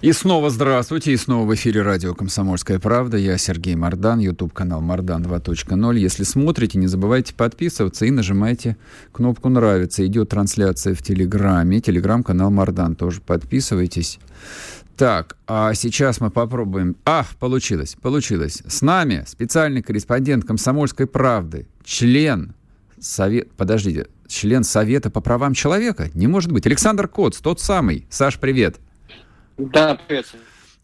И снова здравствуйте, и снова в эфире радио «Комсомольская правда». Я Сергей Мордан, YouTube-канал «Мордан 2.0». Если смотрите, не забывайте подписываться и нажимайте кнопку «Нравится». Идет трансляция в Телеграме, Телеграм-канал «Мордан». Тоже подписывайтесь. Так, а сейчас мы попробуем... А, получилось, получилось. С нами специальный корреспондент «Комсомольской правды», член Совет... Подождите, член Совета по правам человека? Не может быть. Александр Коц, тот самый. Саш, привет. Да, привет.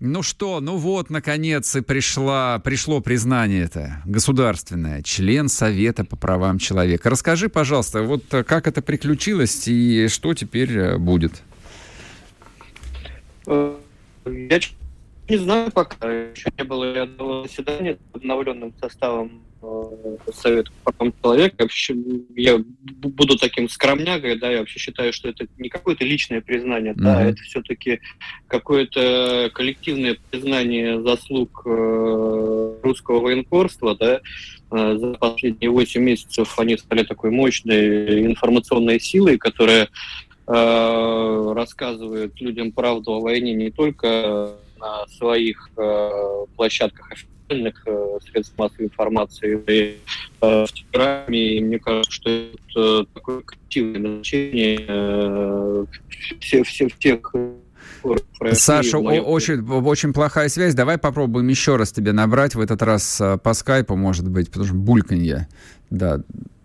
Ну что, ну вот, наконец, и пришла, пришло признание это государственное, член Совета по правам человека. Расскажи, пожалуйста, вот как это приключилось и что теперь э, будет? Э, я не знаю пока, еще не было ни одного заседания с обновленным составом Э, совет по человека. Вообще, я буду таким скромнягой, да, я вообще считаю, что это не какое-то личное признание, mm-hmm. да, это все-таки какое-то коллективное признание заслуг э, русского военкорства, да, э, за последние 8 месяцев они стали такой мощной информационной силой, которая э, рассказывает людям правду о войне не только на своих э, площадках официальных э, средств массовой информации и э, в Телеграме. И мне кажется, что это такое коллективное значение э, всех, всех Саша, очень, очень плохая связь. Давай попробуем еще раз тебе набрать, в этот раз по скайпу, может быть, потому что бульканье. Да,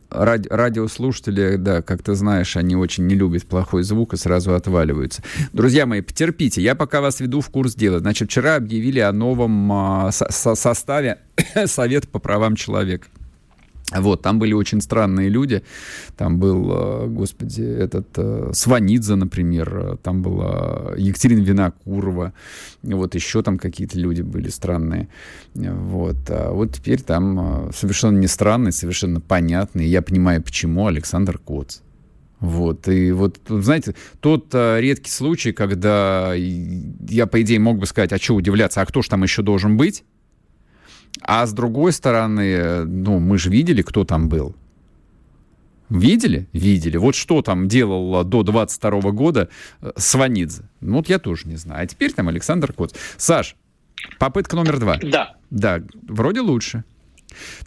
ради, радиослушатели, да, как ты знаешь, они очень не любят плохой звук и сразу отваливаются. Друзья мои, потерпите, я пока вас веду в курс дела. Значит, вчера объявили о новом а, со составе Совета по правам человека. Вот, там были очень странные люди. Там был, э, господи, этот э, Сванидзе, например, там была Екатерина Винокурова, вот еще там какие-то люди были странные. Вот, а вот теперь там э, совершенно не странный, совершенно понятный, я понимаю, почему Александр Коц. Вот, и вот, знаете, тот а, редкий случай, когда я, по идее, мог бы сказать, а что удивляться, а кто же там еще должен быть? А с другой стороны, ну, мы же видели, кто там был. Видели? Видели. Вот что там делал до 22 года э, Сванидзе. Ну, вот я тоже не знаю. А теперь там Александр Коц. Саш, попытка номер два. Да. Да, вроде лучше.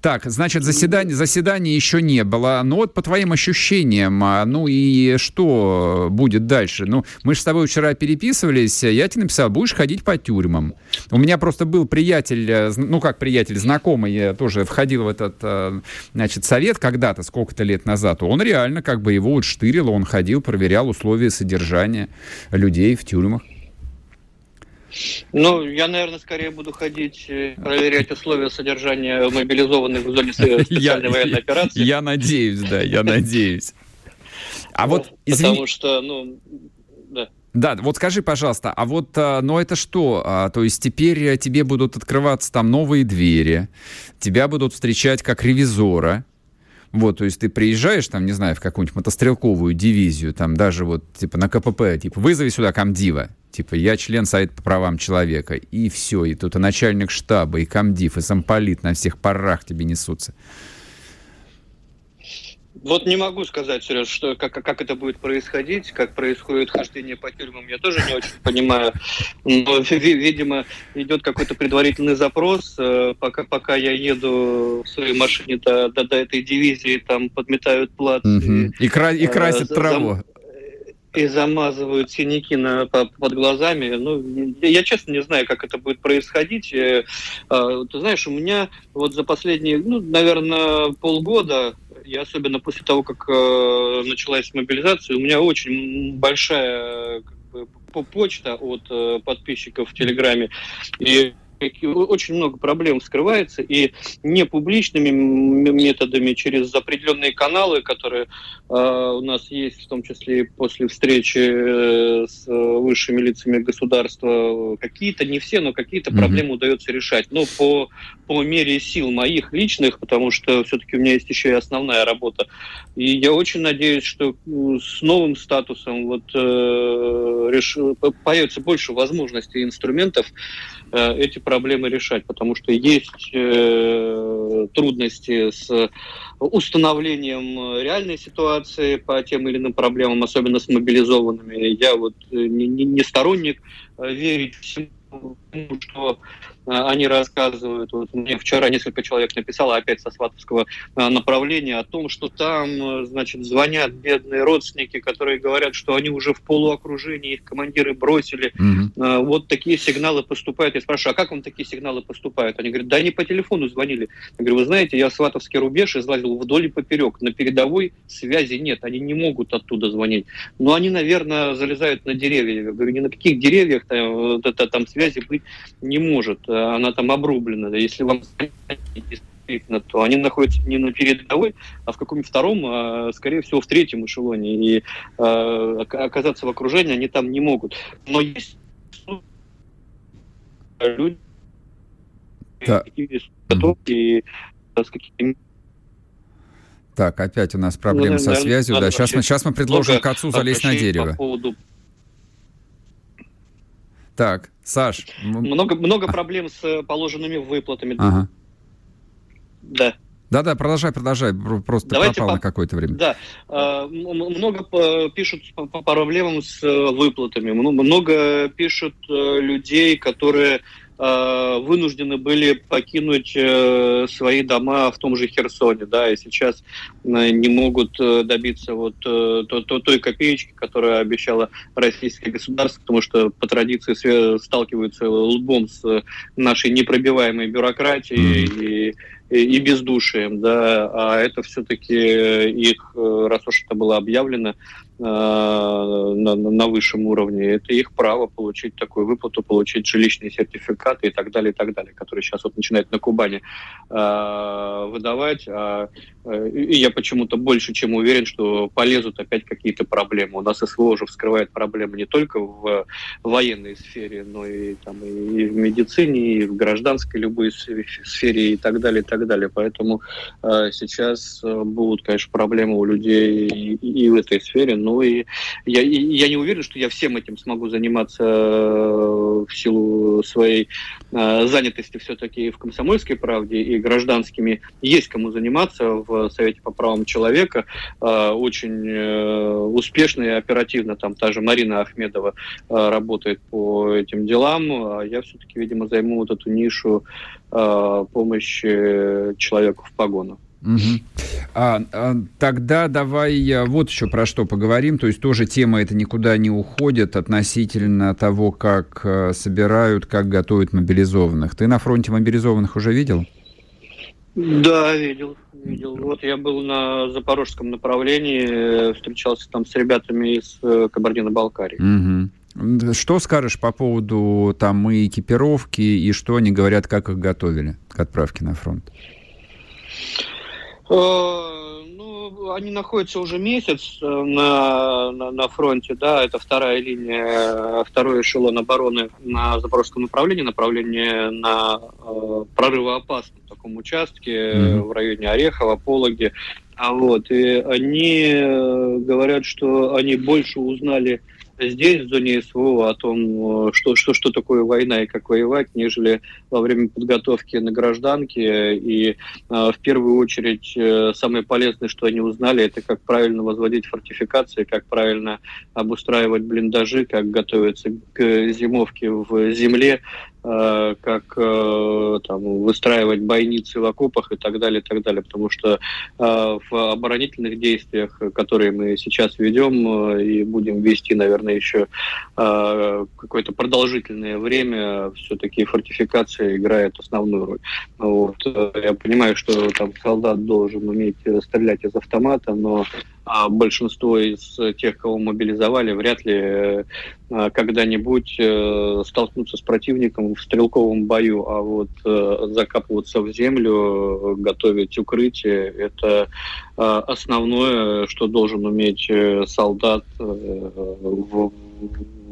Так, значит, заседания, заседания еще не было. Ну вот по твоим ощущениям, а, ну и что будет дальше? Ну, мы же с тобой вчера переписывались, я тебе написал, будешь ходить по тюрьмам. У меня просто был приятель, э, ну как приятель, знакомый, я тоже входил в этот, э, значит, совет когда-то, сколько-то лет назад. Он реально как бы его вот штырил, он ходил, проверял условия содержания людей в тюрьмах. Ну, я, наверное, скорее буду ходить, э, проверять условия содержания мобилизованных в зоне специальной военной операции. Я надеюсь, да, я надеюсь. А вот, извини... Потому что, ну, да. Да, вот скажи, пожалуйста, а вот, а, ну это что? А, то есть теперь тебе будут открываться там новые двери, тебя будут встречать как ревизора, вот, то есть ты приезжаешь, там, не знаю, в какую-нибудь мотострелковую дивизию, там даже вот, типа, на КПП, типа, вызови сюда комдива, типа, я член Совета по правам человека, и все, и тут и начальник штаба, и комдив, и замполит на всех парах тебе несутся. Вот не могу сказать, Сереж, что, как, как это будет происходить, как происходит хождение по тюрьмам, я тоже не очень понимаю. Но, видимо, идет какой-то предварительный запрос. Э, пока, пока я еду в своей машине до, до, до этой дивизии, там подметают плац. Угу. И, кра- и красят э, траву и замазывают синяки на, под глазами. Ну, я честно не знаю, как это будет происходить. Э, а, ты знаешь, у меня вот за последние, ну, наверное, полгода, и особенно после того, как э, началась мобилизация, у меня очень большая как бы, почта от э, подписчиков в Телеграме. И очень много проблем скрывается, и не публичными методами, через определенные каналы, которые э, у нас есть, в том числе после встречи э, с высшими лицами государства, какие-то, не все, но какие-то mm-hmm. проблемы удается решать. Но по, по мере сил моих личных, потому что все-таки у меня есть еще и основная работа. И я очень надеюсь, что с новым статусом вот, э, реш... появится больше возможностей и инструментов э, эти проблемы решать, потому что есть э, трудности с установлением реальной ситуации по тем или иным проблемам, особенно с мобилизованными. Я вот не, не сторонник верить всему, что они рассказывают, вот мне вчера несколько человек написало опять со сватовского а, направления о том, что там, значит, звонят бедные родственники, которые говорят, что они уже в полуокружении, их командиры бросили. Mm-hmm. Вот такие сигналы поступают. Я спрашиваю, а как вам такие сигналы поступают? Они говорят, да они по телефону звонили. Я говорю, вы знаете, я сватовский рубеж излазил вдоль и поперек. На передовой связи нет, они не могут оттуда звонить. Но они, наверное, залезают на деревья. Я говорю, ни на каких деревьях там, там связи быть не может она там обрублена. Если вам действительно, то они находятся не на передовой, а в каком-нибудь втором, а, скорее всего, в третьем эшелоне. И а, оказаться в окружении они там не могут. Но есть люди, да. и с какими так, опять у нас проблемы ну, со связью. Да, сейчас мы, сейчас мы предложим к отцу залезть на дерево. По поводу так, Саш. Много, много проблем с э, положенными выплатами. Ага. Да. Да-да, продолжай, продолжай, просто Давайте пропал по... на какое-то время. Да, э, много пишут по проблемам с э, выплатами, много пишут людей, которые Э, вынуждены были покинуть э, свои дома в том же Херсоне, да, и сейчас э, не могут добиться вот той копеечки, которую обещало российское государство, потому что по традиции сталкиваются лбом с нашей непробиваемой бюрократией и и бездушием, да, а это все-таки их, раз уж это было объявлено, Э, на, на высшем уровне, это их право получить такую выплату, получить жилищные сертификаты и так далее, и так далее, которые сейчас вот начинают на Кубани э, выдавать. А, э, и я почему-то больше чем уверен, что полезут опять какие-то проблемы. У нас СВО уже вскрывает проблемы не только в военной сфере, но и, там, и в медицине, и в гражданской любой сфере и так далее, и так далее. Поэтому э, сейчас будут, конечно, проблемы у людей и, и в этой сфере, но ну и я, я не уверен, что я всем этим смогу заниматься э, в силу своей э, занятости все-таки в «Комсомольской правде» и гражданскими. Есть кому заниматься в Совете по правам человека. Э, очень успешно и оперативно там та же Марина Ахмедова работает по этим делам. А я все-таки, видимо, займу вот эту нишу помощи человеку в погонах. Угу. А, а, тогда давай вот еще про что поговорим. То есть тоже тема эта никуда не уходит относительно того, как собирают, как готовят мобилизованных. Ты на фронте мобилизованных уже видел? Да, видел. Видел. Вот я был на запорожском направлении, встречался там с ребятами из э, Кабардино-Балкарии. Угу. Что скажешь по поводу там и экипировки, и что они говорят, как их готовили к отправке на фронт? Э, ну, они находятся уже месяц э, на, на, на фронте, да, это вторая линия, второй эшелон обороны на Запорожском направлении, направление на э, прорывоопасном таком участке mm-hmm. в районе Орехова, Пологи. А вот, и они э, говорят, что они больше узнали здесь, в зоне СВО, о том, э, что, что, что такое война и как воевать, нежели во время подготовки на гражданке. И э, в первую очередь э, самое полезное, что они узнали, это как правильно возводить фортификации, как правильно обустраивать блиндажи, как готовиться к зимовке в земле, как там, выстраивать бойницы в окопах и так далее, и так далее. Потому что в оборонительных действиях, которые мы сейчас ведем и будем вести, наверное, еще какое-то продолжительное время, все-таки фортификация играет основную роль. Вот. Я понимаю, что там солдат должен уметь стрелять из автомата, но а большинство из тех, кого мобилизовали, вряд ли э, когда-нибудь э, столкнутся с противником в стрелковом бою, а вот э, закапываться в землю, готовить укрытие, это основное, что должен уметь солдат в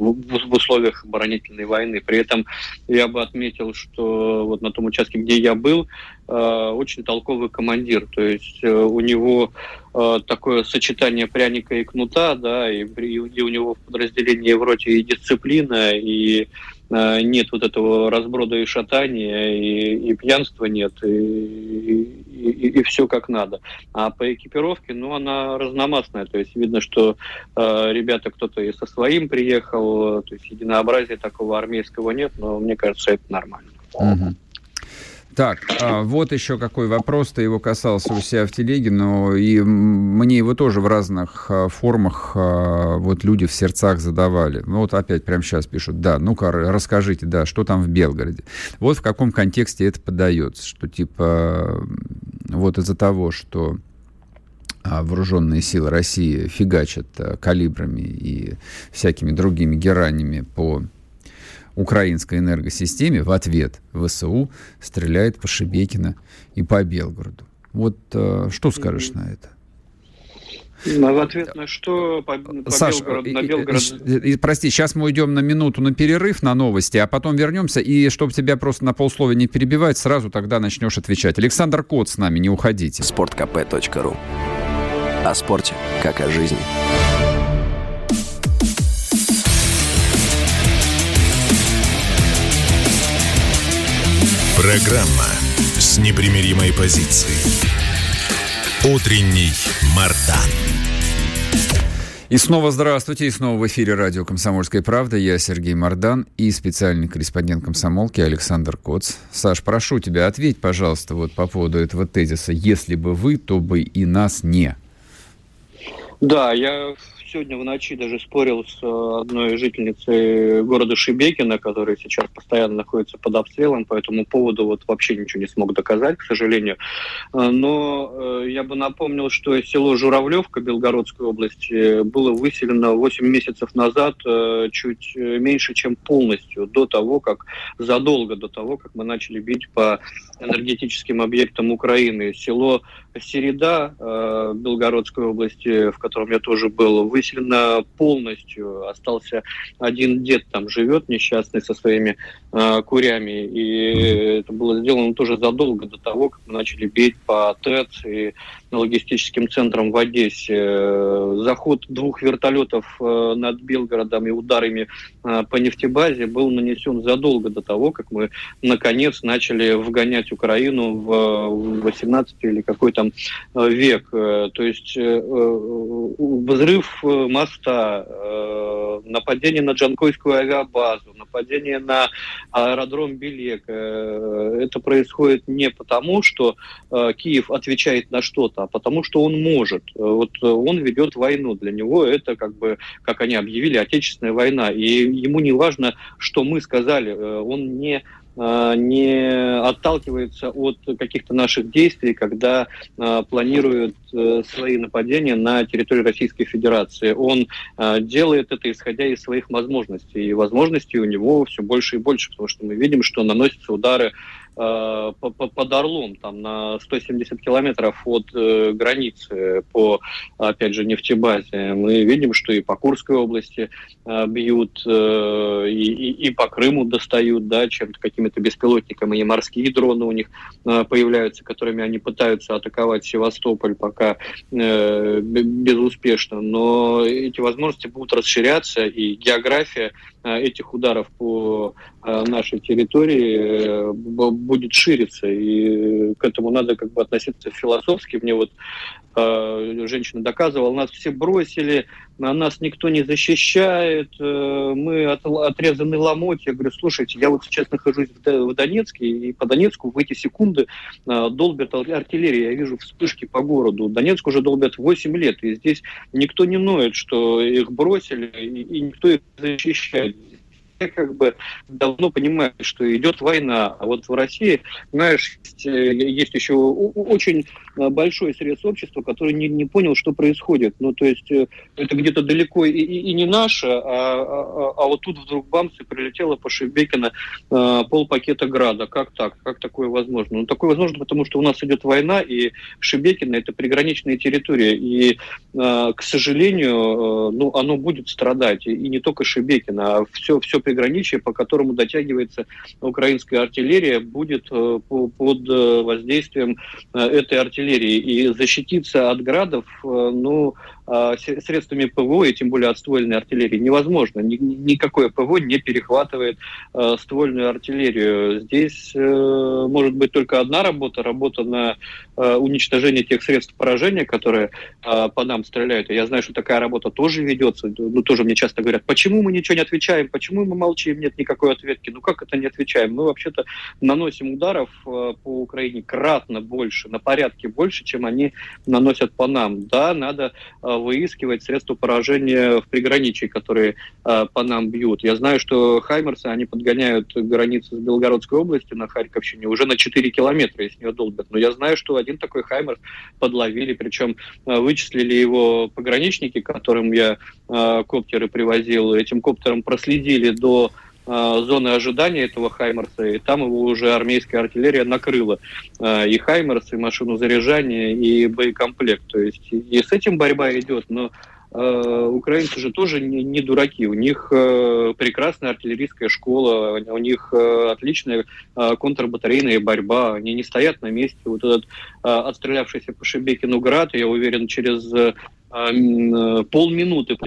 в, условиях оборонительной войны. При этом я бы отметил, что вот на том участке, где я был, э, очень толковый командир. То есть э, у него э, такое сочетание пряника и кнута, да, и, и, у него в подразделении в роте и дисциплина, и нет вот этого разброда и шатания, и, и пьянства нет, и, и, и, и все как надо. А по экипировке, ну, она разномастная, то есть видно, что э, ребята, кто-то и со своим приехал, то есть единообразия такого армейского нет, но мне кажется, это нормально. Угу. Так, а, вот еще какой вопрос, ты его касался у себя в телеге, но и мне его тоже в разных а, формах а, вот люди в сердцах задавали. Ну вот опять прямо сейчас пишут, да, ну-ка расскажите, да, что там в Белгороде. Вот в каком контексте это подается, что типа вот из-за того, что вооруженные силы России фигачат калибрами и всякими другими геранями по украинской энергосистеме в ответ ВСУ стреляет по Шебекино и по Белгороду. Вот э, что скажешь на это? Ну, в ответ на что по, по Саш, Белгороду, на Белгород... и, и, прости, сейчас мы уйдем на минуту на перерыв на новости, а потом вернемся, и чтобы тебя просто на полсловия не перебивать, сразу тогда начнешь отвечать. Александр Кот с нами, не уходите. Спорткп.ру О спорте, как о жизни. Программа с непримиримой позицией. Утренний Мардан. И снова здравствуйте, и снова в эфире радио «Комсомольская правда». Я Сергей Мордан и специальный корреспондент комсомолки Александр Коц. Саш, прошу тебя, ответь, пожалуйста, вот по поводу этого тезиса. Если бы вы, то бы и нас не. Да, я сегодня в ночи даже спорил с э, одной жительницей города Шибекина, которая сейчас постоянно находится под обстрелом, по этому поводу вот вообще ничего не смог доказать, к сожалению. Э, но э, я бы напомнил, что село Журавлевка Белгородской области было выселено 8 месяцев назад чуть меньше, чем полностью, до того, как, задолго до того, как мы начали бить по энергетическим объектам Украины. Село Середа Белгородской области, в котором я тоже был, выселено полностью. Остался один дед там живет, несчастный, со своими э, курями. И это было сделано тоже задолго до того, как мы начали бить по ТЭЦ и логистическим центром в Одессе. Заход двух вертолетов э, над Белгородом и ударами э, по нефтебазе был нанесен задолго до того, как мы наконец начали вгонять Украину в 18 или какой там э, век. То есть взрыв моста, нападение на Джанкойскую авиабазу, нападение на аэродром Белек. Это происходит не потому, что Киев отвечает на что-то, а потому что он может. Вот он ведет войну. Для него это как бы, как они объявили, отечественная война. И ему не важно, что мы сказали. Он не э, не отталкивается от каких-то наших действий, когда э, планирует э, свои нападения на территорию Российской Федерации. Он делает это исходя из своих возможностей. И возможностей у него все больше и больше, потому что мы видим, что наносятся удары Э, под Орлом, там на 170 километров от э, границы по, опять же, нефтебазе. Мы видим, что и по Курской области э, бьют, э, и, и, по Крыму достают, да, чем-то какими-то беспилотниками, и морские дроны у них э, появляются, которыми они пытаются атаковать Севастополь пока безуспешно. Но эти возможности будут расширяться, и география этих ударов по э, нашей территории э, будет шириться, и к этому надо как бы относиться философски. Мне вот женщина доказывала, нас все бросили, нас никто не защищает, мы от, отрезаны ломоть. Я говорю, слушайте, я вот сейчас нахожусь в Донецке, и по Донецку в эти секунды долбят артиллерия. Я вижу вспышки по городу. Донецк уже долбят 8 лет, и здесь никто не ноет, что их бросили, и никто их защищает. как бы давно понимают, что идет война. А вот в России, знаешь, есть, э, еще очень большой срез общества, который не, не понял, что происходит. Ну, то есть э, это где-то далеко и, и, и не наше, а, а, а вот тут вдруг бамс прилетело по Шебекина э, пол пакета града. Как так? Как такое возможно? Ну, такое возможно, потому что у нас идет война, и Шебекина – это приграничная территория. И, э, к сожалению, э, ну, оно будет страдать. И, не только Шебекина, а все, все приграничие, по которому дотягивается украинская артиллерия, будет э, по, под э, воздействием э, этой артиллерии. И защититься от градов, э, ну, средствами ПВО, и тем более от ствольной артиллерии, невозможно. Никакое ПВО не перехватывает а, ствольную артиллерию. Здесь э, может быть только одна работа, работа на уничтожение тех средств поражения, которые по нам стреляют. Я знаю, что такая работа тоже ведется. Ну, тоже мне часто говорят, почему мы ничего не отвечаем, почему мы молчим, нет никакой ответки. Ну, как это не отвечаем? Мы вообще-то наносим ударов по Украине кратно больше, на порядке больше, чем они наносят по нам. Да, надо выискивать средства поражения в приграничии, которые э, по нам бьют. Я знаю, что Хаймерсы, они подгоняют границу с Белгородской областью на Харьковщине уже на 4 километра, если нее долбят. Но я знаю, что один такой Хаймерс подловили, причем э, вычислили его пограничники, которым я э, коптеры привозил. Этим коптером проследили до зоны ожидания этого Хаймерса, и там его уже армейская артиллерия накрыла. Э, и Хаймерс, и машину заряжания, и боекомплект. То есть и с этим борьба идет, но Uh, украинцы же тоже не, не дураки. У них uh, прекрасная артиллерийская школа, у них uh, отличная контрбатарейная борьба. Они не стоят на месте. Вот этот отстрелявшийся по Шебекину град, я уверен, через полминуты то,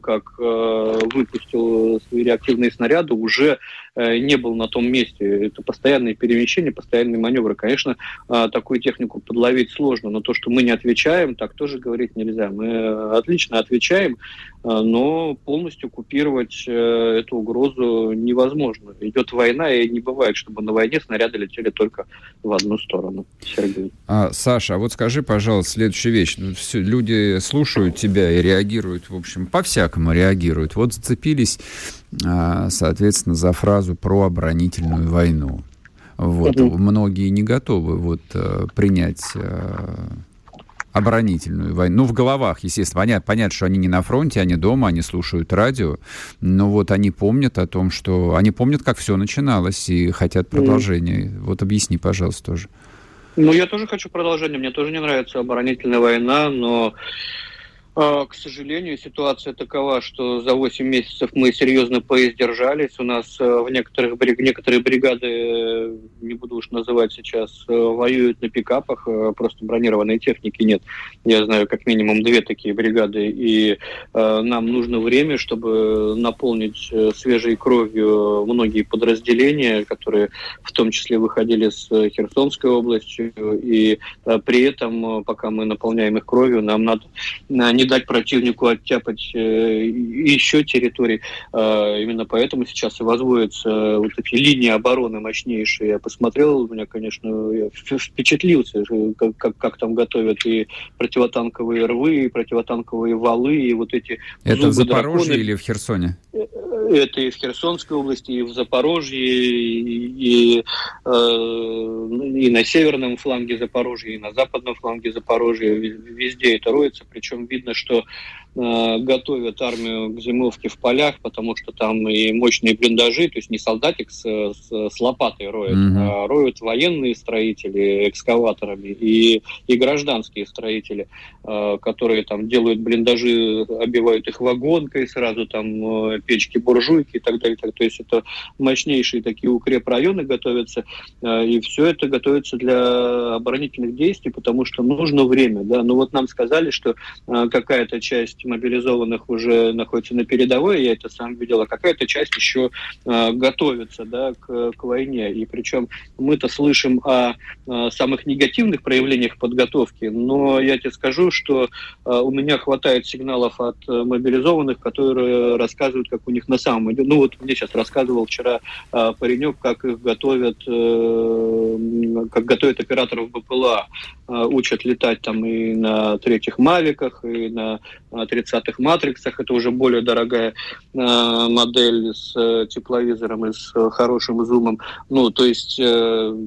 как э, выпустил свои реактивные снаряды, уже не был на том месте. Это постоянные перемещения, постоянные маневры. Конечно, э, такую технику подловить сложно, но то, что мы не отвечаем, так тоже говорить нельзя. Мы отлично отвечаем, э, но полностью купировать э, эту угрозу невозможно. Идет война, и не бывает, чтобы на войне снаряды летели только в одну сторону. Сергей. А, Саша, а вот скажи, пожалуйста, следующую вещь. Ну, все, люди слушают тебя и реагируют, в общем, по-всякому реагируют. Вот зацепились, а, соответственно, за фразу про оборонительную войну. Вот. Угу. Многие не готовы вот, э, принять э, оборонительную войну. Ну, в головах, естественно. Понятно, понятно, что они не на фронте, они дома, они слушают радио, но вот они помнят о том, что... Они помнят, как все начиналось, и хотят продолжения. Mm. Вот объясни, пожалуйста, тоже. Ну, я тоже хочу продолжения. Мне тоже не нравится оборонительная война, но а, к сожалению, ситуация такова, что за 8 месяцев мы серьезно поиздержались. У нас э, в некоторых некоторые бригады, э, не буду уж называть сейчас, э, воюют на пикапах, просто бронированной техники нет. Я знаю как минимум две такие бригады, и нам нужно время, чтобы наполнить свежей кровью многие подразделения, которые в том числе выходили с Херсонской области, и при этом, пока мы наполняем их кровью, нам надо не не дать противнику оттяпать э, еще территорий. Э, именно поэтому сейчас и возводятся вот эти линии обороны мощнейшие. Я посмотрел, у меня, конечно, я впечатлился, как, как, как там готовят и противотанковые рвы, и противотанковые валы, и вот эти Это в Запорожье драконы. или в Херсоне? Э, это и в Херсонской области, и в Запорожье, и, и, э, и на северном фланге Запорожья, и на западном фланге Запорожья. Везде это роется, причем видно, что готовят армию к зимовке в полях, потому что там и мощные блиндажи, то есть не солдатик с, с, с лопатой роют, mm-hmm. а роют военные строители экскаваторами и, и гражданские строители, э, которые там делают блиндажи, обивают их вагонкой, сразу там э, печки, буржуйки и так далее. То есть это мощнейшие такие укрепрайоны готовятся, и все это готовится для оборонительных действий, потому что нужно время. Да? Ну вот нам сказали, что какая-то часть часть мобилизованных уже находится на передовой, я это сам видел, а какая-то часть еще э, готовится да, к, к войне. И причем мы-то слышим о, о самых негативных проявлениях подготовки, но я тебе скажу, что э, у меня хватает сигналов от э, мобилизованных, которые рассказывают, как у них на самом деле. Ну вот мне сейчас рассказывал вчера э, паренек, как их готовят, э, как готовят операторов БПЛА. Учат летать там и на третьих Мавиках, и на 30-х Матриксах. Это уже более дорогая модель с тепловизором и с хорошим зумом. Ну, то есть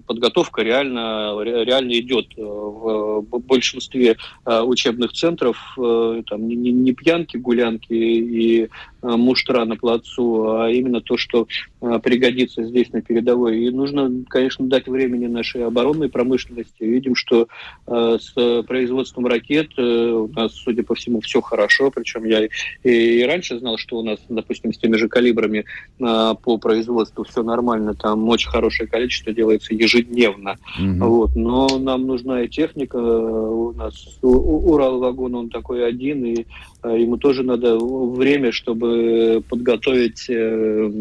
подготовка реально, реально идет в большинстве учебных центров. Там не, не пьянки, гулянки и муштра на плацу, а именно то, что пригодится здесь на передовой. И нужно, конечно, дать времени нашей оборонной промышленности. Видим, что э, с производством ракет э, у нас, судя по всему, все хорошо. Причем я и, раньше знал, что у нас, допустим, с теми же калибрами э, по производству все нормально. Там очень хорошее количество делается ежедневно. Mm-hmm. Вот. Но нам нужна и техника. У нас Урал-вагон, он такой один, и э, ему тоже надо время, чтобы подготовить э,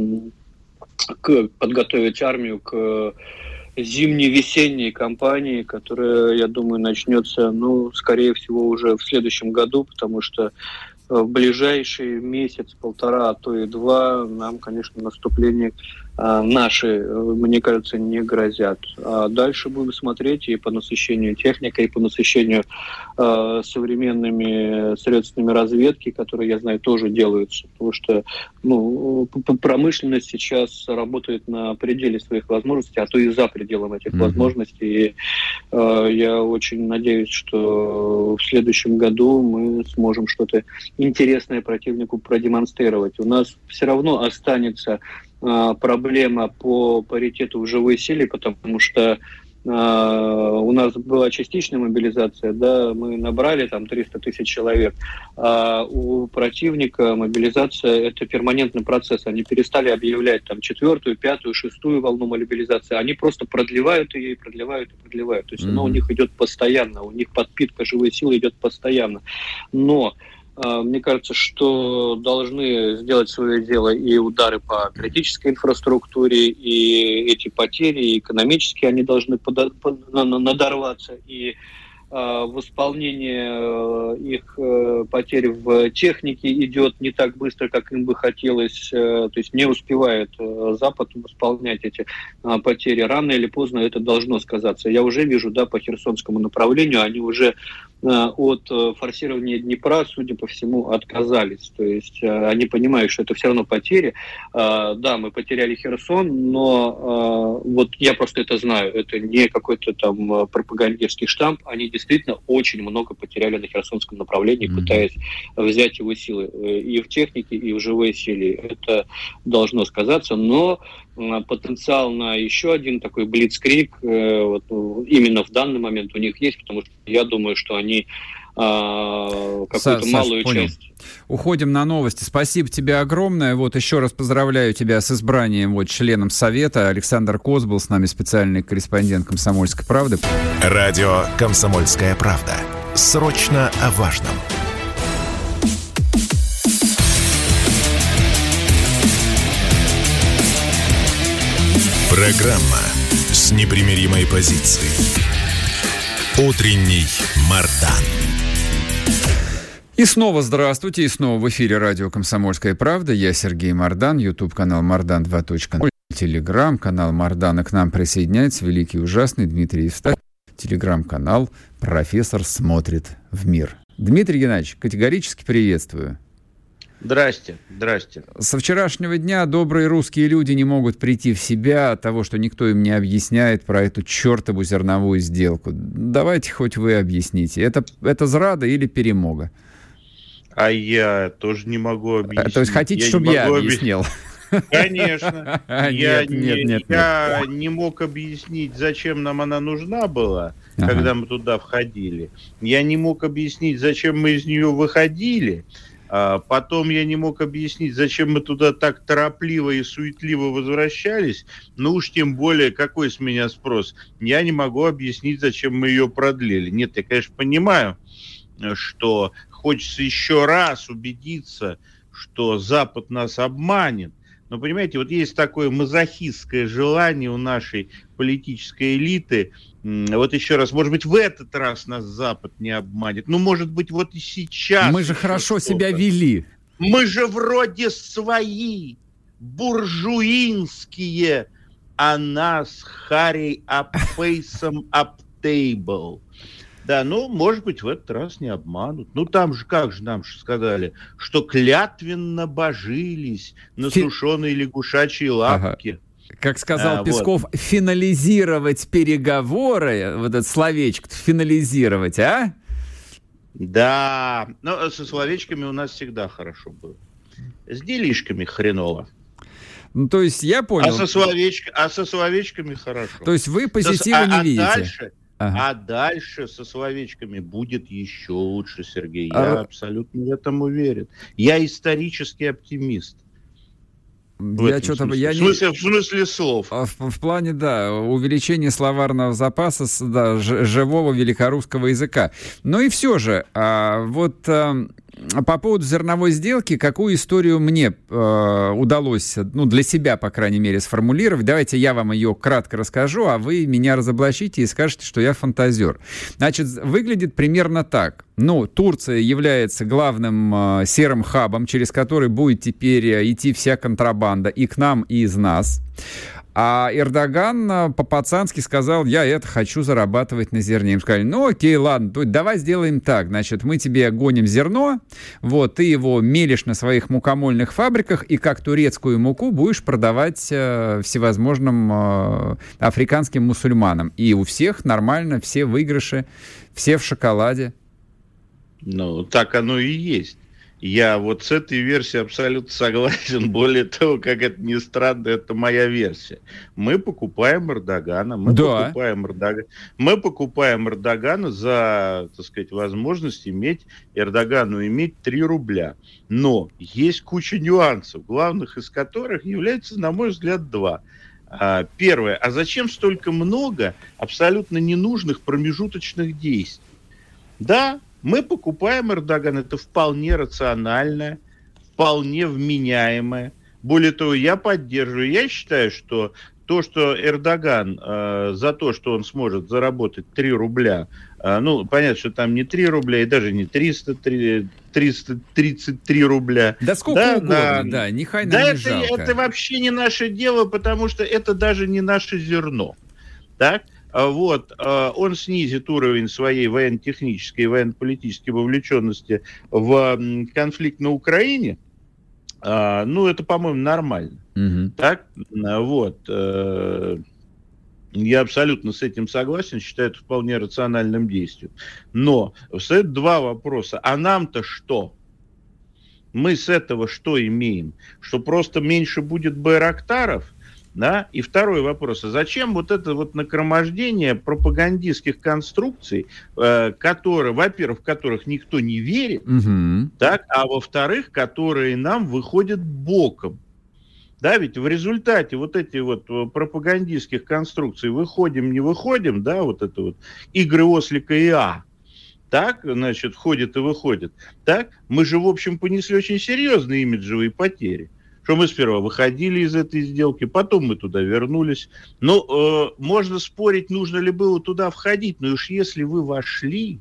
к, подготовить армию к зимне-весенней кампании, которая, я думаю, начнется, ну, скорее всего, уже в следующем году, потому что в ближайший месяц, полтора, а то и два нам, конечно, наступление наши, э, мне кажется, не грозят. А дальше будем смотреть и по насыщению техникой, и по насыщению э, современными средствами разведки, которые, я знаю, тоже делаются. Потому что ну, промышленность сейчас работает на пределе своих возможностей, а то и за пределом этих mm-hmm. возможностей. И э, я очень надеюсь, что в следующем году мы сможем что-то интересное противнику продемонстрировать. У нас все равно останется проблема по паритету в живой силе, потому что Uh, у нас была частичная мобилизация, да, мы набрали там 300 тысяч человек, а у противника мобилизация – это перманентный процесс. Они перестали объявлять там четвертую, пятую, шестую волну мобилизации, они просто продлевают ее продлевают и продлевают. То есть mm-hmm. она у них идет постоянно, у них подпитка живой силы идет постоянно. Но а, мне кажется, что должны сделать свое дело и удары по критической инфраструктуре, и эти потери, и экономические, они должны подо, под, надорваться. И а, в исполнении э, их э, потерь в технике идет не так быстро, как им бы хотелось, э, то есть не успевает Запад восполнять эти потери. Рано или поздно это должно сказаться. Я уже вижу, да, по Херсонскому направлению, они уже от форсирования Днепра, судя по всему, отказались. То есть они понимают, что это все равно потери. Да, мы потеряли Херсон, но вот я просто это знаю. Это не какой-то там пропагандистский штамп. Они действительно очень много потеряли на Херсонском направлении, mm-hmm. пытаясь взять его силы э, и в технике, и в живой силе. Это должно сказаться, но потенциал на еще один такой блицкрик э, вот, именно в данный момент у них есть, потому что я думаю, что они а, какую-то малую Саш, часть. Уходим на новости. Спасибо тебе огромное. Вот еще раз поздравляю тебя с избранием вот членом Совета. Александр Коз был с нами специальный корреспондент «Комсомольской правды». Радио «Комсомольская правда». Срочно о важном. Программа с непримиримой позицией. Утренний Мардан. И снова здравствуйте, и снова в эфире радио «Комсомольская правда». Я Сергей Мардан, YouTube-канал Мардан 2.0, Телеграм-канал Мардан. И к нам присоединяется великий ужасный Дмитрий Евстафьев, Телеграм-канал «Профессор смотрит в мир». Дмитрий Геннадьевич, категорически приветствую. Здрасте, здрасте. Со вчерашнего дня добрые русские люди не могут прийти в себя от того, что никто им не объясняет про эту чертову зерновую сделку. Давайте хоть вы объясните. Это, это зрада или перемога? А я тоже не могу объяснить. То есть хотите, я чтобы я объяснил? Конечно. Я, нет, не, нет, я нет. не мог объяснить, зачем нам она нужна была, ага. когда мы туда входили. Я не мог объяснить, зачем мы из нее выходили. А потом я не мог объяснить, зачем мы туда так торопливо и суетливо возвращались. Ну уж тем более, какой с меня спрос? Я не могу объяснить, зачем мы ее продлили. Нет, я, конечно, понимаю, что хочется еще раз убедиться, что Запад нас обманет. Но понимаете, вот есть такое мазохистское желание у нашей политической элиты. Вот еще раз, может быть, в этот раз нас Запад не обманет. Ну, может быть, вот и сейчас. Мы же хорошо себя вели. Мы же вроде свои, буржуинские, а нас Харри Апфейсом Аптейбл. Да, ну, может быть, в этот раз не обманут. Ну, там же, как же нам сказали, что клятвенно божились на сушеные лягушачьи лапки. Ага. Как сказал а, Песков, вот. финализировать переговоры, вот это словечко, финализировать, а? Да, но со словечками у нас всегда хорошо было. С делишками хреново. Ну, то есть я понял. А со, словечк... а со словечками хорошо. То есть вы позитива со... не а, видите? А дальше, ага. а дальше со словечками будет еще лучше, Сергей. Я а... абсолютно в этом уверен. Я исторический оптимист. Я что-то я в смысле, не... в смысле слов. А, в, в плане, да, увеличения словарного запаса да, живого великорусского языка. Ну и все же, а, вот а, по поводу зерновой сделки, какую историю мне э, удалось, ну, для себя, по крайней мере, сформулировать. Давайте я вам ее кратко расскажу, а вы меня разоблачите и скажете, что я фантазер. Значит, выглядит примерно так. Ну, Турция является главным э, серым хабом, через который будет теперь э, идти вся контрабанда и к нам, и из нас. А Эрдоган э, по-пацански сказал, я это хочу зарабатывать на зерне. Им сказали, ну окей, ладно, то давай сделаем так. Значит, мы тебе гоним зерно, вот, ты его мелешь на своих мукомольных фабриках, и как турецкую муку будешь продавать э, всевозможным э, африканским мусульманам. И у всех нормально, все выигрыши, все в шоколаде. Ну, так оно и есть. Я вот с этой версией абсолютно согласен. Более того, как это ни странно, это моя версия. Мы покупаем Эрдогана, мы да. покупаем Эрдогана, мы покупаем Эрдогана за, так сказать, возможность иметь Эрдогану иметь 3 рубля. Но есть куча нюансов, главных из которых является, на мой взгляд, два. А, первое. А зачем столько много абсолютно ненужных промежуточных действий? Да, мы покупаем Эрдоган, это вполне рациональное, вполне вменяемое. Более того, я поддерживаю, я считаю, что то, что Эрдоган э, за то, что он сможет заработать 3 рубля, э, ну, понятно, что там не 3 рубля и даже не 303, 333 рубля. Да сколько да, угодно, на, да, нехай да не это, жалко. это вообще не наше дело, потому что это даже не наше зерно. Так? Вот, а, он снизит уровень своей военно-технической и военно-политической вовлеченности в конфликт на Украине, а, ну, это, по-моему, нормально. Угу. Так? Вот. Э, я абсолютно с этим согласен, считаю это вполне рациональным действием. Но встают два вопроса. А нам-то что? Мы с этого что имеем? Что просто меньше будет байрактаров – да? И второй вопрос, а зачем вот это вот накромождение пропагандистских конструкций, э, которые, во-первых, в которых никто не верит, угу. так, а во-вторых, которые нам выходят боком. Да, ведь в результате вот эти вот пропагандистских конструкций выходим, не выходим, да, вот это вот игры ослика и А, так, значит, входит и выходит, так, мы же, в общем, понесли очень серьезные имиджевые потери что мы сперва выходили из этой сделки, потом мы туда вернулись. Но э, можно спорить, нужно ли было туда входить, но уж если вы вошли,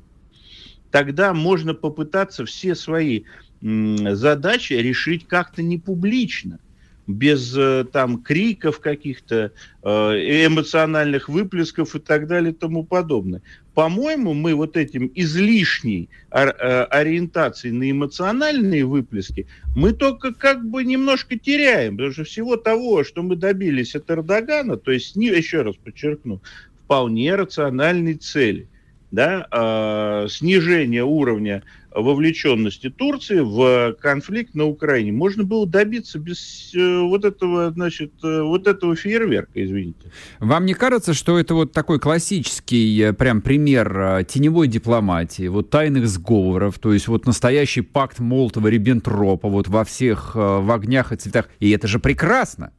тогда можно попытаться все свои задачи решить как-то не публично без э, там криков каких-то, э, эмоциональных выплесков и так далее и тому подобное. По-моему, мы вот этим излишней э, ориентацией на эмоциональные выплески, мы только как бы немножко теряем, потому что всего того, что мы добились от Эрдогана, то есть, еще раз подчеркну, вполне рациональной цели, да, снижение уровня вовлеченности Турции в конфликт на Украине можно было добиться без э, вот этого, значит, э, вот этого фейерверка, извините. Вам не кажется, что это вот такой классический э, прям пример теневой дипломатии, вот тайных сговоров, то есть вот настоящий пакт Молотова-Риббентропа вот во всех в огнях и цветах, и это же прекрасно.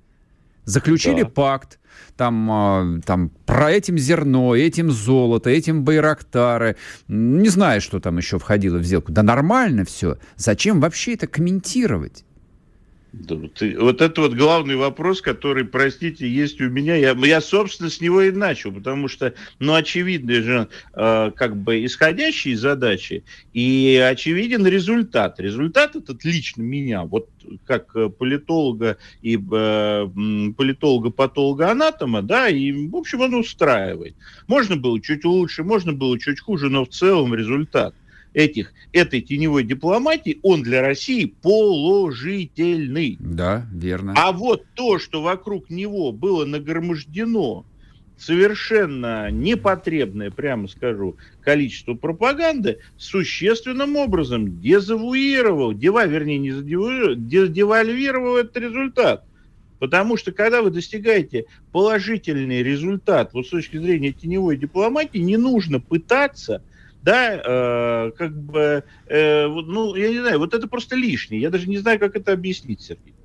Заключили да. пакт, там, а, там про этим зерно, этим золото, этим байрактары. Не знаю, что там еще входило в сделку. Да нормально все. Зачем вообще это комментировать? Вот это вот главный вопрос, который, простите, есть у меня. Я, я собственно, с него и начал, потому что, ну, очевидно же, э, как бы исходящие задачи и очевиден результат. Результат этот лично меня, вот как политолога и э, политолога-патолога-анатома, да, и, в общем, он устраивает. Можно было чуть лучше, можно было чуть хуже, но в целом результат – этих, этой теневой дипломатии, он для России положительный. Да, верно. А вот то, что вокруг него было нагромождено совершенно непотребное, прямо скажу, количество пропаганды, существенным образом дезавуировал, дева, вернее, не задевуировал, девальвировал этот результат. Потому что когда вы достигаете положительный результат, вот с точки зрения теневой дипломатии, не нужно пытаться – да, э, как бы, э, ну, я не знаю, вот это просто лишнее. Я даже не знаю, как это объяснить, Сергей.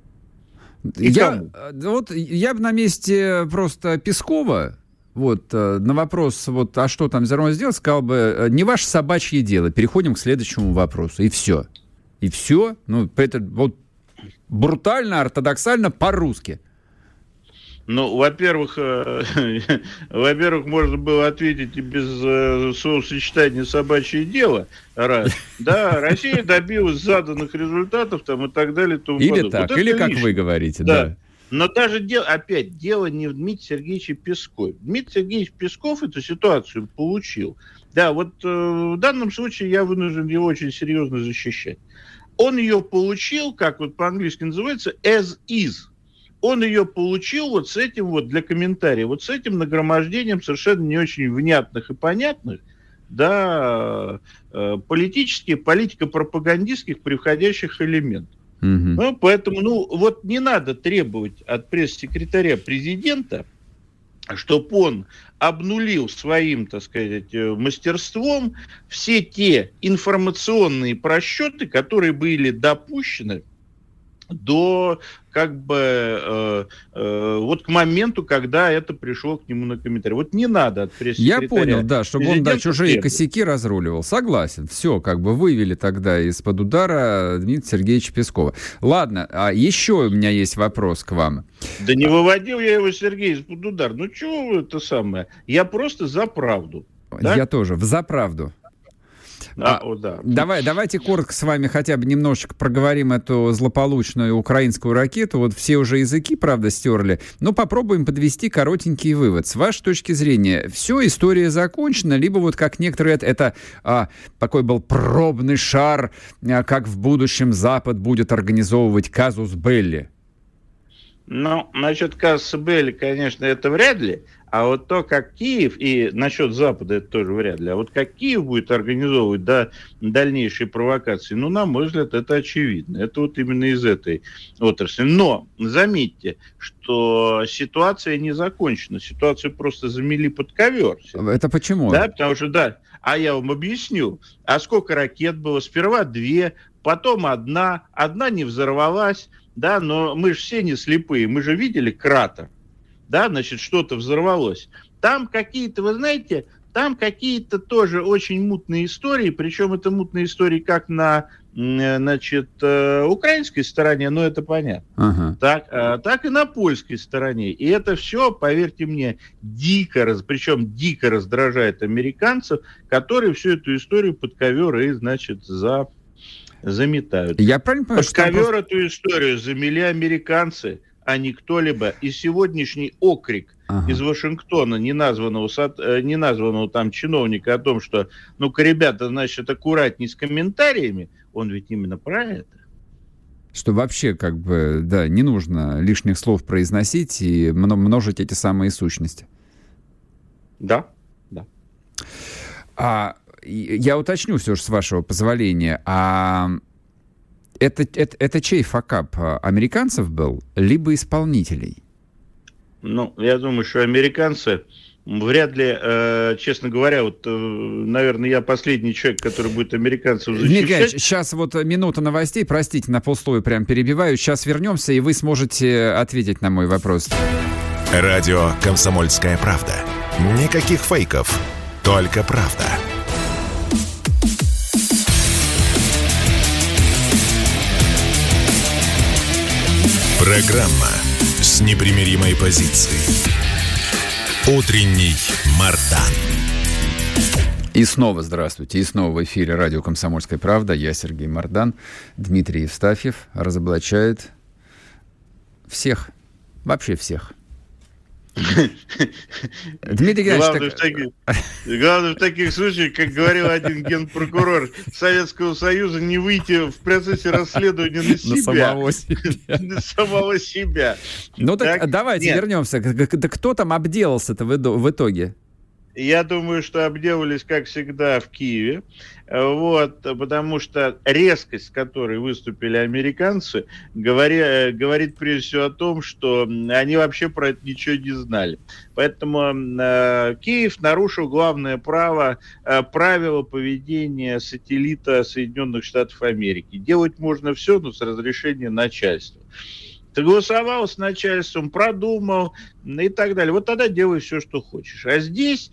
И я, э, вот, я бы на месте просто Пескова, вот, э, на вопрос, вот, а что там Зерно сделал, сказал бы, э, не ваше собачье дело, переходим к следующему вопросу, и все. И все, ну, это вот брутально, ортодоксально, по-русски. Ну, во-первых, э, во-первых, можно было ответить и без э, словосочетания «собачье дело». Раз. Да, Россия добилась заданных результатов там, и так далее. Тому или подобное. так, вот или как лишнее. вы говорите, да. да. Но даже дело, опять, дело не в Дмитрии Сергеевиче Пескове. Дмитрий Сергеевич Песков эту ситуацию получил. Да, вот э, в данном случае я вынужден его очень серьезно защищать. Он ее получил, как вот по-английски называется, as is – он ее получил вот с этим вот для комментариев, вот с этим нагромождением совершенно не очень внятных и понятных, да, э, политических, политико-пропагандистских приходящих элементов. Угу. Ну, поэтому, ну, вот не надо требовать от пресс-секретаря президента, чтобы он обнулил своим, так сказать, э, мастерством все те информационные просчеты, которые были допущены до как бы э, э, вот к моменту, когда это пришло к нему на комментарий. Вот не надо от Я понял, да, чтобы он да, чужие требует. косяки разруливал. Согласен. Все, как бы вывели тогда из-под удара Дмитрия Сергеевича Пескова. Ладно, а еще у меня есть вопрос к вам. Да не выводил я его, Сергей, из-под удара. Ну чего вы это самое? Я просто за правду. Да? Я тоже, за правду. А, о, да. Давай, давайте коротко с вами хотя бы немножечко проговорим эту злополучную украинскую ракету. Вот все уже языки, правда, стерли. Но попробуем подвести коротенький вывод. С вашей точки зрения, все, история закончена, либо вот как некоторые, это, это а, такой был пробный шар, а, как в будущем Запад будет организовывать казус Белли? Ну, насчет казуса Белли, конечно, это вряд ли. А вот то, как Киев, и насчет Запада это тоже вряд ли, а вот как Киев будет организовывать да, дальнейшие провокации, ну, на мой взгляд, это очевидно. Это вот именно из этой отрасли. Но заметьте, что ситуация не закончена. Ситуацию просто замели под ковер. Это почему? Да, потому что, да, а я вам объясню. А сколько ракет было? Сперва две, потом одна. Одна не взорвалась, да, но мы же все не слепые. Мы же видели кратер да, значит, что-то взорвалось. Там какие-то, вы знаете, там какие-то тоже очень мутные истории, причем это мутные истории как на значит, э, украинской стороне, но это понятно, ага. так, а, так и на польской стороне. И это все, поверьте мне, дико, причем дико раздражает американцев, которые всю эту историю под ковер и, значит, за заметают. Я правильно понимаю, Под ковер просто... эту историю замели американцы – а не кто-либо. И сегодняшний окрик ага. из Вашингтона, не названного, э, не названного там чиновника о том, что, ну-ка, ребята, значит, аккуратней с комментариями, он ведь именно про это. Что вообще, как бы, да, не нужно лишних слов произносить и множить эти самые сущности. Да, да. А я уточню все же, с вашего позволения. А это, это, это чей факап? Американцев был, либо исполнителей? Ну, я думаю, что американцы вряд ли, э, честно говоря, вот, э, наверное, я последний человек, который будет американцев защищать. Дмитрий сейчас вот минута новостей, простите, на полслоя прям перебиваю. Сейчас вернемся, и вы сможете ответить на мой вопрос. Радио «Комсомольская правда». Никаких фейков, только правда. Программа с непримиримой позицией. Утренний Мардан. И снова здравствуйте. И снова в эфире радио «Комсомольская правда». Я Сергей Мардан. Дмитрий Евстафьев разоблачает всех, вообще всех – Дмитрий главное, так... в таких, главное в таких случаях, как говорил один генпрокурор Советского Союза, не выйти в процессе расследования на себя. На самого себя. На самого себя. Ну так, так? давайте Нет. вернемся. Да кто там обделался-то в итоге? Я думаю, что обделались, как всегда, в Киеве. Вот, потому что резкость, с которой выступили американцы, говоря, говорит прежде всего о том, что они вообще про это ничего не знали. Поэтому э, Киев нарушил главное право, э, правило поведения сателлита Соединенных Штатов Америки. Делать можно все, но с разрешения начальства согласовал с начальством, продумал и так далее. Вот тогда делай все, что хочешь. А здесь,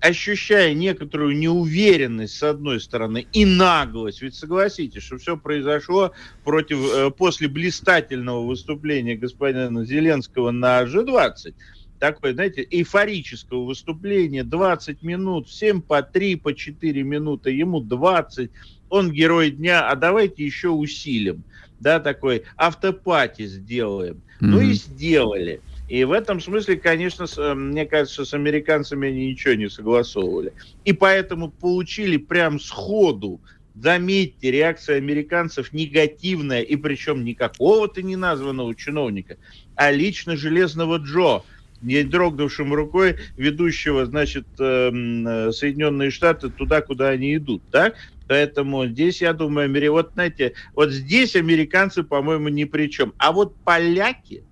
ощущая некоторую неуверенность с одной стороны и наглость, ведь согласитесь, что все произошло против, э, после блистательного выступления господина Зеленского на G20, такое, знаете, эйфорического выступления, 20 минут, всем по 3, по 4 минуты, ему 20, он герой дня, а давайте еще усилим да, такой автопати сделаем. Mm-hmm. Ну и сделали. И в этом смысле, конечно, с, э, мне кажется, с американцами они ничего не согласовывали. И поэтому получили прям сходу, заметьте, реакция американцев негативная, и причем не какого-то неназванного чиновника, а лично Железного Джо, не дрогнувшим рукой ведущего, значит, эм, э, Соединенные Штаты туда, куда они идут, да? Поэтому здесь, я думаю, вот знаете, вот здесь американцы, по-моему, ни при чем. А вот поляки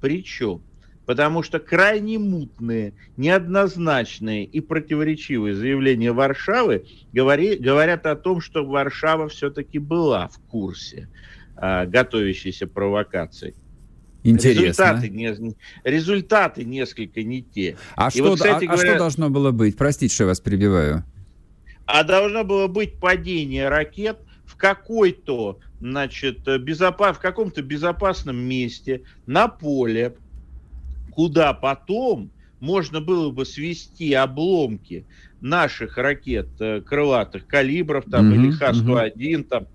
при чем? Потому что крайне мутные, неоднозначные и противоречивые заявления Варшавы говори, говорят о том, что Варшава все-таки была в курсе а, готовящейся провокации. Интересно. Результаты, не, результаты несколько не те. А, и что, вот, кстати, а, говоря, а что должно было быть? Простите, что я вас перебиваю а должно было быть падение ракет в какой-то, значит, безопас, в каком-то безопасном месте на поле, куда потом можно было бы свести обломки наших ракет э, крылатых калибров, там, mm-hmm, или Х-101, mm-hmm. там,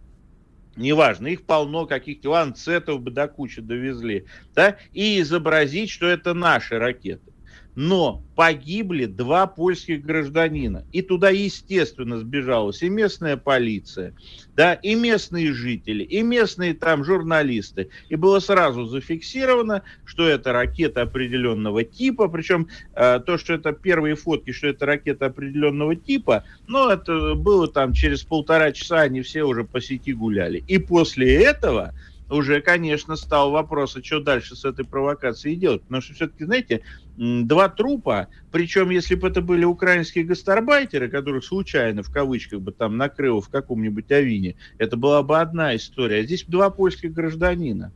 неважно, их полно, каких-то ланцетов бы до кучи довезли, да, и изобразить, что это наши ракеты но погибли два польских гражданина. И туда, естественно, сбежалась и местная полиция, да, и местные жители, и местные там журналисты. И было сразу зафиксировано, что это ракета определенного типа, причем э, то, что это первые фотки, что это ракета определенного типа, ну, это было там через полтора часа, они все уже по сети гуляли. И после этого уже, конечно, стал вопрос, а что дальше с этой провокацией делать. Потому что все-таки, знаете, два трупа, причем если бы это были украинские гастарбайтеры, которых случайно, в кавычках, бы там накрыло в каком-нибудь авине, это была бы одна история. А здесь два польских гражданина.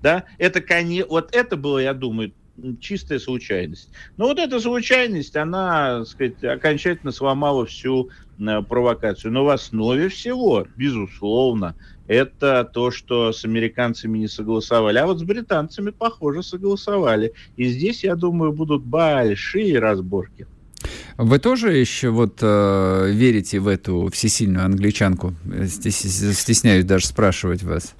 Да? Это, вот это было, я думаю, чистая случайность. Но вот эта случайность, она, так сказать, окончательно сломала всю э, провокацию. Но в основе всего, безусловно, это то, что с американцами не согласовали. А вот с британцами, похоже, согласовали. И здесь, я думаю, будут большие разборки. Вы тоже еще вот э, верите в эту всесильную англичанку? Стесняюсь даже спрашивать вас.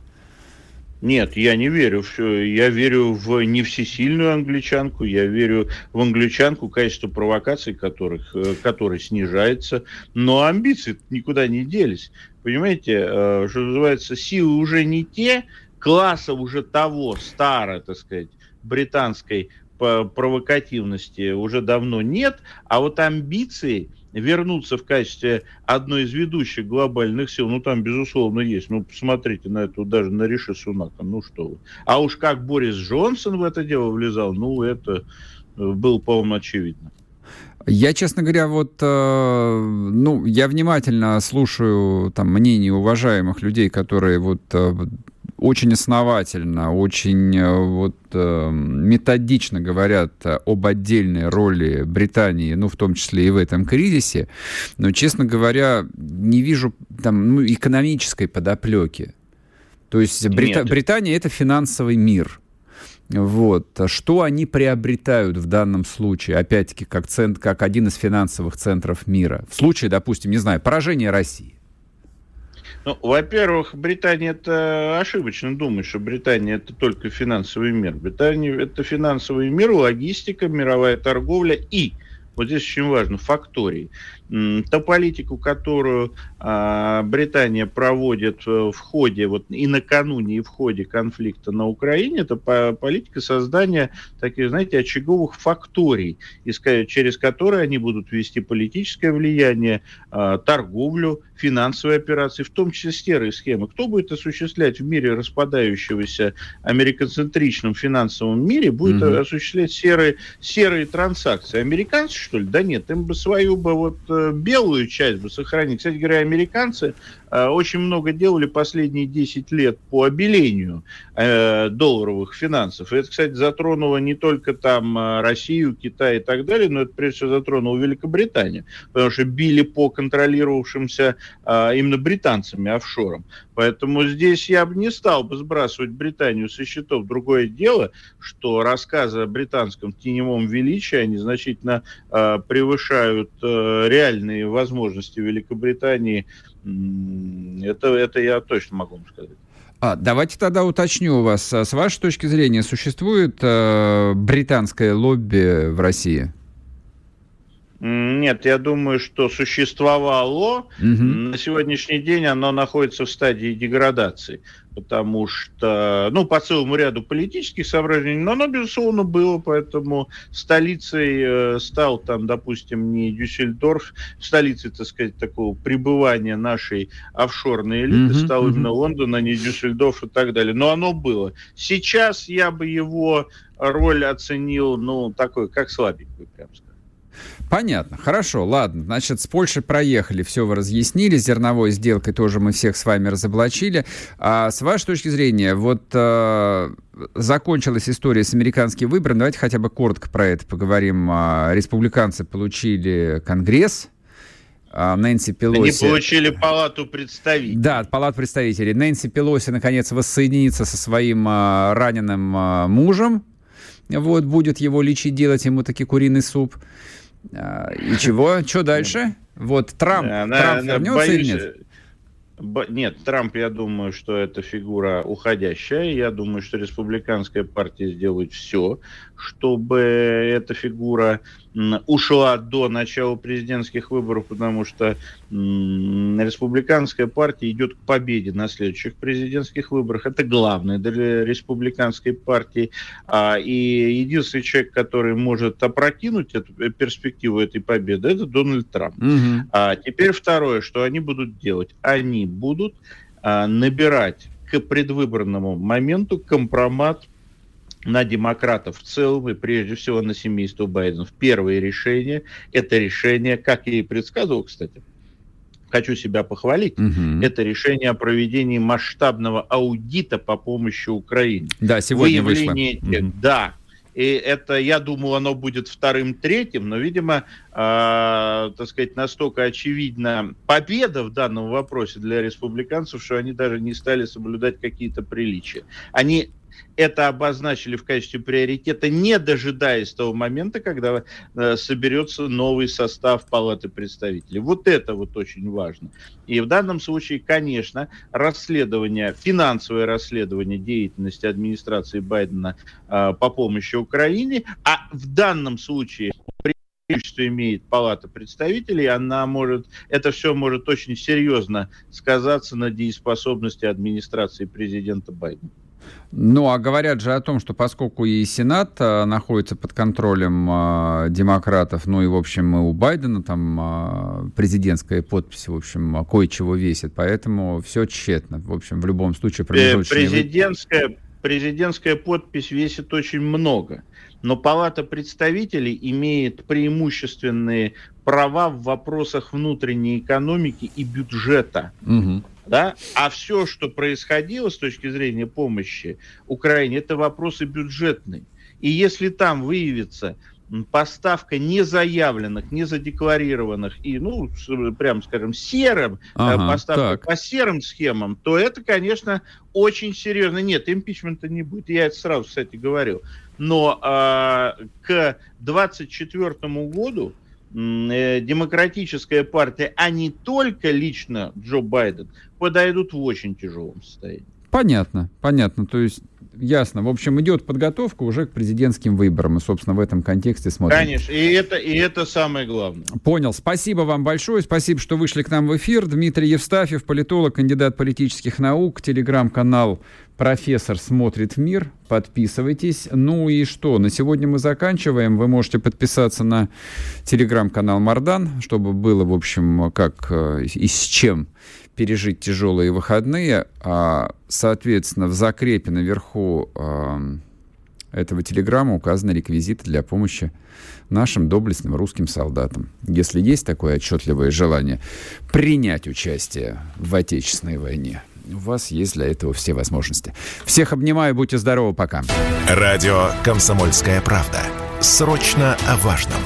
Нет, я не верю. Я верю в не всесильную англичанку, я верю в англичанку, качество провокаций которых, э, которой снижается, но амбиции никуда не делись. Понимаете, э, что называется, силы уже не те, класса уже того, старой, так сказать, британской провокативности уже давно нет, а вот амбиции – вернуться в качестве одной из ведущих глобальных сил, ну там, безусловно, есть. Ну, посмотрите на это, даже на Риши Сунака, ну что вы. А уж как Борис Джонсон в это дело влезал, ну, это э, было, по-моему, очевидно. Я, честно говоря, вот, э, ну, я внимательно слушаю там мнение уважаемых людей, которые вот э, очень основательно, очень э, вот, э, методично говорят об отдельной роли Британии, ну, в том числе и в этом кризисе, но, честно говоря, не вижу там ну, экономической подоплеки. То есть Брита- Британия — это финансовый мир — Вот. Что они приобретают в данном случае, опять-таки, как, цент, как один из финансовых центров мира? В случае, допустим, не знаю, поражения России. Ну, во-первых, Британия это ошибочно думать, что Британия это только финансовый мир. Британия это финансовый мир, логистика, мировая торговля и вот здесь очень важно, факторий. Та политику, которую а, Британия проводит э, в ходе, вот и накануне, и в ходе конфликта на Украине, это политика создания таких, знаете, очаговых факторий, через которые они будут вести политическое влияние, а, торговлю, финансовые операции, в том числе серые схемы. Кто будет осуществлять в мире распадающегося американцентричном финансовом мире, будет mm-hmm. осуществлять серые, серые транзакции? Американцы, что ли? Да нет, им бы свою бы вот белую часть бы сохранить. Кстати говоря, американцы э, очень много делали последние 10 лет по обелению э, долларовых финансов. Это, кстати, затронуло не только там э, Россию, Китай и так далее, но это прежде всего затронуло Великобританию, потому что били по контролировавшимся э, именно британцами офшорам. Поэтому здесь я бы не стал бы сбрасывать Британию со счетов. Другое дело, что рассказы о британском теневом величии, они значительно э, превышают э, реальные возможности Великобритании. Это, это я точно могу вам сказать. А, давайте тогда уточню у вас. С вашей точки зрения, существует э, британское лобби в России? Нет, я думаю, что существовало. Угу. На сегодняшний день оно находится в стадии деградации, потому что, ну, по целому ряду политических соображений, но оно, безусловно, было, поэтому столицей э, стал там, допустим, не Дюссельдорф, столицей, так сказать, такого пребывания нашей офшорной элиты угу, стал угу. именно Лондон, а не Дюссельдорф и так далее. Но оно было. Сейчас я бы его роль оценил, ну, такой, как слабенькую, прям сказать. Понятно, хорошо, ладно. Значит, с Польшей проехали, все вы разъяснили, зерновой сделкой тоже мы всех с вами разоблачили. А с вашей точки зрения, вот э, закончилась история с американским выбором, давайте хотя бы коротко про это поговорим. А, республиканцы получили Конгресс, а, Нэнси Пелоси... Они получили палату представителей. Да, палату представителей. Нэнси Пелоси, наконец, воссоединится со своим а, раненым а, мужем. Вот, будет его лечить, делать ему таки куриный суп. А, и чего? Что дальше? Вот Трамп, она, Трамп она вернется боюсь, или нет? Нет, Трамп, я думаю, что это фигура уходящая. Я думаю, что республиканская партия сделает все, чтобы эта фигура ушла до начала президентских выборов, потому что республиканская партия идет к победе на следующих президентских выборах. Это главное для республиканской партии. А, и единственный человек, который может опрокинуть эту перспективу этой победы, это Дональд Трамп. Угу. А теперь второе, что они будут делать. Они будут а, набирать к предвыборному моменту компромат на демократов в целом и прежде всего на семейство Байденов. Первое решение – это решение, как я и предсказывал, кстати, хочу себя похвалить, угу. это решение о проведении масштабного аудита по помощи Украине. Да, сегодня Выявление вышло. Тех, угу. Да, и это, я думал, оно будет вторым-третьим, но, видимо, э, так сказать, настолько очевидна победа в данном вопросе для республиканцев, что они даже не стали соблюдать какие-то приличия. Они это обозначили в качестве приоритета, не дожидаясь того момента, когда э, соберется новый состав Палаты представителей. Вот это вот очень важно. И в данном случае, конечно, расследование, финансовое расследование деятельности администрации Байдена э, по помощи Украине, а в данном случае преимущество имеет Палата представителей, она может, это все может очень серьезно сказаться на дееспособности администрации президента Байдена. Ну, а говорят же о том, что поскольку и Сенат а, находится под контролем а, демократов, ну и, в общем, и у Байдена там а, президентская подпись, в общем, кое-чего весит, поэтому все тщетно. В общем, в любом случае промежуточные... Президентская, президентская подпись весит очень много, но Палата представителей имеет преимущественные права в вопросах внутренней экономики и бюджета. Угу да, а все, что происходило с точки зрения помощи Украине, это вопросы бюджетные. И если там выявится поставка незаявленных, незадекларированных и, ну, прям скажем, серым, э, ага, поставка так. по серым схемам, то это, конечно, очень серьезно. Нет, импичмента не будет. Я это сразу, кстати, говорю. Но а, к 2024 году э, демократическая партия, а не только лично Джо Байден, подойдут в очень тяжелом состоянии. Понятно, понятно. То есть ясно. В общем, идет подготовка уже к президентским выборам. И, собственно, в этом контексте смотрим. Конечно, и это, и это самое главное. Понял. Спасибо вам большое. Спасибо, что вышли к нам в эфир. Дмитрий Евстафьев, политолог, кандидат политических наук, телеграм-канал «Профессор смотрит в мир». Подписывайтесь. Ну и что? На сегодня мы заканчиваем. Вы можете подписаться на телеграм-канал Мардан, чтобы было, в общем, как э, и с чем пережить тяжелые выходные. А, соответственно, в закрепе наверху а, этого телеграмма указаны реквизиты для помощи нашим доблестным русским солдатам. Если есть такое отчетливое желание принять участие в Отечественной войне, у вас есть для этого все возможности. Всех обнимаю, будьте здоровы, пока. Радио «Комсомольская правда». Срочно о важном.